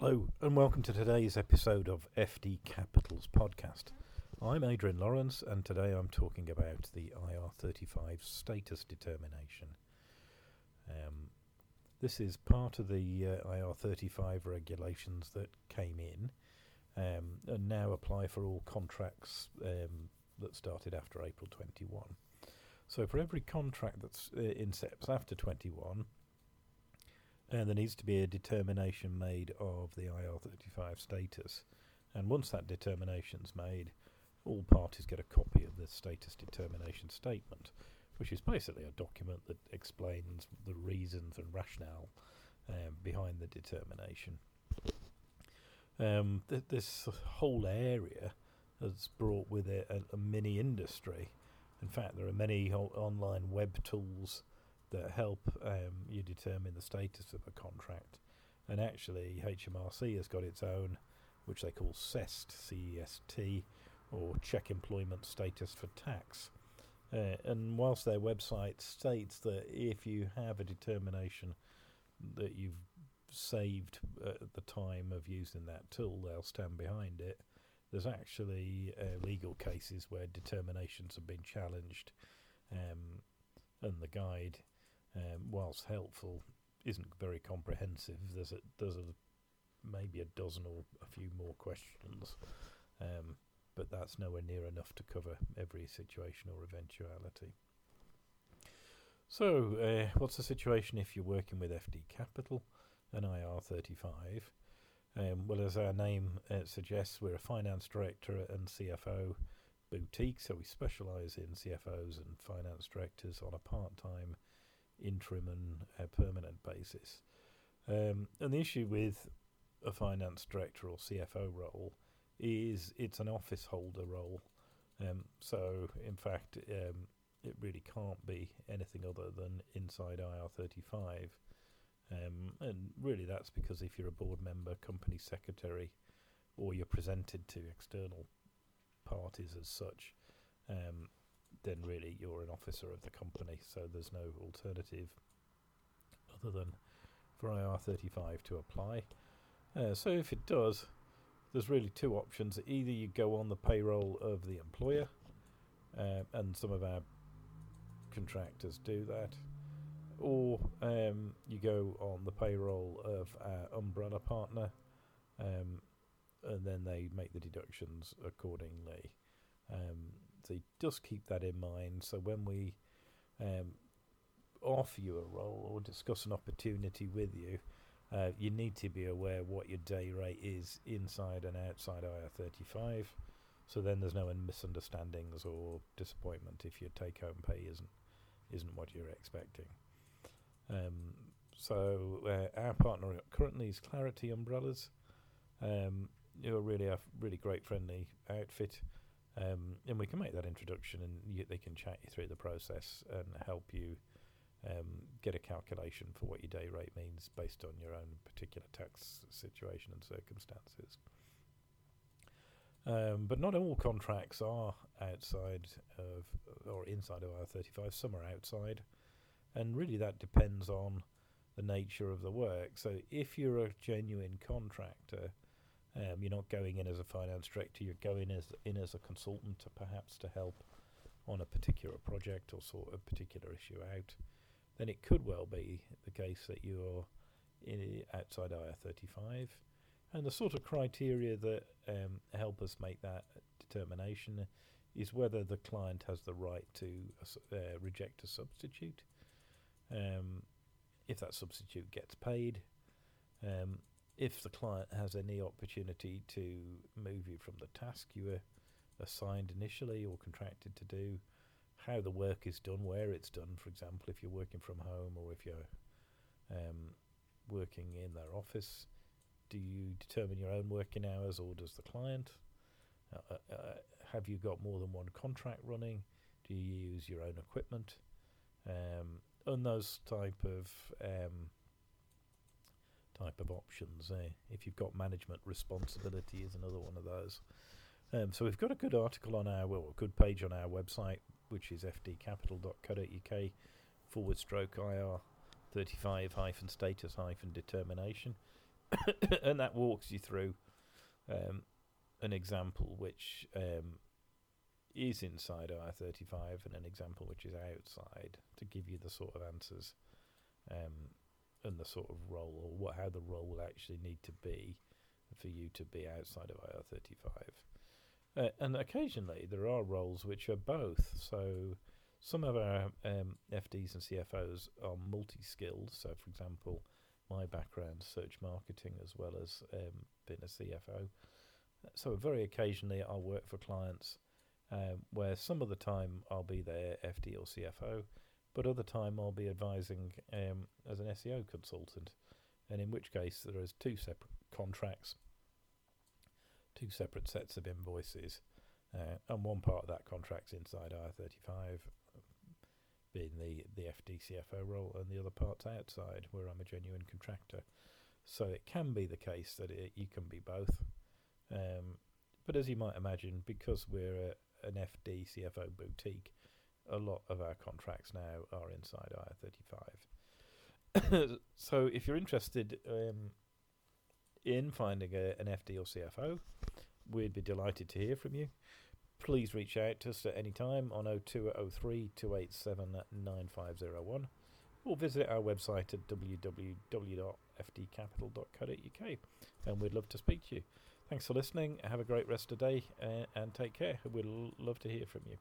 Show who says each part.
Speaker 1: Hello, and welcome to today's episode of FD Capital's podcast. I'm Adrian Lawrence, and today I'm talking about the IR35 status determination. Um, this is part of the uh, IR35 regulations that came in um, and now apply for all contracts um, that started after April 21. So, for every contract that's uh, incepts after 21, and there needs to be a determination made of the IR35 status. And once that determination's made, all parties get a copy of the status determination statement, which is basically a document that explains the reasons and rationale um, behind the determination. Um, th- this whole area has brought with it a, a mini industry. In fact, there are many online web tools that help um, you determine the status of a contract. And actually, HMRC has got its own, which they call CEST, C-E-S-T, or Check Employment Status for Tax. Uh, and whilst their website states that if you have a determination that you've saved at the time of using that tool, they'll stand behind it. There's actually uh, legal cases where determinations have been challenged, um, and the guide um, whilst helpful, isn't very comprehensive. There's a there's a maybe a dozen or a few more questions, um, but that's nowhere near enough to cover every situation or eventuality. So, uh, what's the situation if you're working with FD Capital and IR35? Um, well, as our name uh, suggests, we're a finance director and CFO boutique, so we specialise in CFOs and finance directors on a part-time interim and uh, permanent basis. Um, and the issue with a finance director or CFO role is it's an office holder role. Um, so, in fact, um, it really can't be anything other than inside IR35. Um, and really, that's because if you're a board member, company secretary, or you're presented to external parties as such, um, then really you're an officer of the company, so there's no alternative other than for IR35 to apply. Uh, so if it does, there's really two options. Either you go on the payroll of the employer, uh, and some of our contractors do that, or um, you go on the payroll of our umbrella partner, um, and then they make the deductions accordingly. Um, so just keep that in mind. So when we um, offer you a role or discuss an opportunity with you, uh, you need to be aware what your day rate is inside and outside IR35. So then there's no misunderstandings or disappointment if your take-home pay isn't isn't what you're expecting. Um, so uh, our partner currently is Clarity Umbrellas. Um, you're really a really great friendly outfit. Um, and we can make that introduction, and you, they can chat you through the process and help you um, get a calculation for what your day rate means based on your own particular tax situation and circumstances. Um, but not all contracts are outside of or inside of IR35. Some are outside, and really that depends on the nature of the work. So if you're a genuine contractor um, you're not going in as a finance director. You're going as in as a consultant, to perhaps to help on a particular project or sort a particular issue out. Then it could well be the case that you're in, outside IR35, and the sort of criteria that um, help us make that determination is whether the client has the right to uh, reject a substitute. Um, if that substitute gets paid, um, if the client has any opportunity to move you from the task you were assigned initially or contracted to do, how the work is done, where it's done, for example, if you're working from home or if you're um, working in their office, do you determine your own working hours or does the client? Uh, uh, uh have you got more than one contract running? Do you use your own equipment? Um, and those type of um, type of options. Uh, if you've got management responsibility, is another one of those. Um, so we've got a good article on our, well, a good page on our website, which is fdcapital.co.uk forward stroke IR 35 hyphen status hyphen determination. and that walks you through um, an example which um, is inside IR35 and an example which is outside to give you the sort of answers um, and the sort of role or what how the role will actually need to be for you to be outside of IR35. Uh, and occasionally there are roles which are both. So some of our um, FDs and CFOs are multi-skilled. So, for example, my background search marketing as well as um, being a CFO. So very occasionally I'll work for clients um, where some of the time I'll be their FD or CFO, but other time I'll be advising um, as an SEO consultant, and in which case there is two separate contracts, two separate sets of invoices, uh, and one part of that contract's inside IR35, being the the FD CFO role, and the other part's outside, where I'm a genuine contractor. So it can be the case that it, you can be both. Um, but as you might imagine, because we're a, an FD CFO boutique, a lot of our contracts now are inside IR35. so if you're interested um, in finding a, an FD or CFO, we'd be delighted to hear from you. Please reach out to us at any time on 0203 287 9501 or visit our website at www.fdcapital.co.uk and we'd love to speak to you. Thanks for listening. Have a great rest of the day uh, and take care. We'd l- love to hear from you.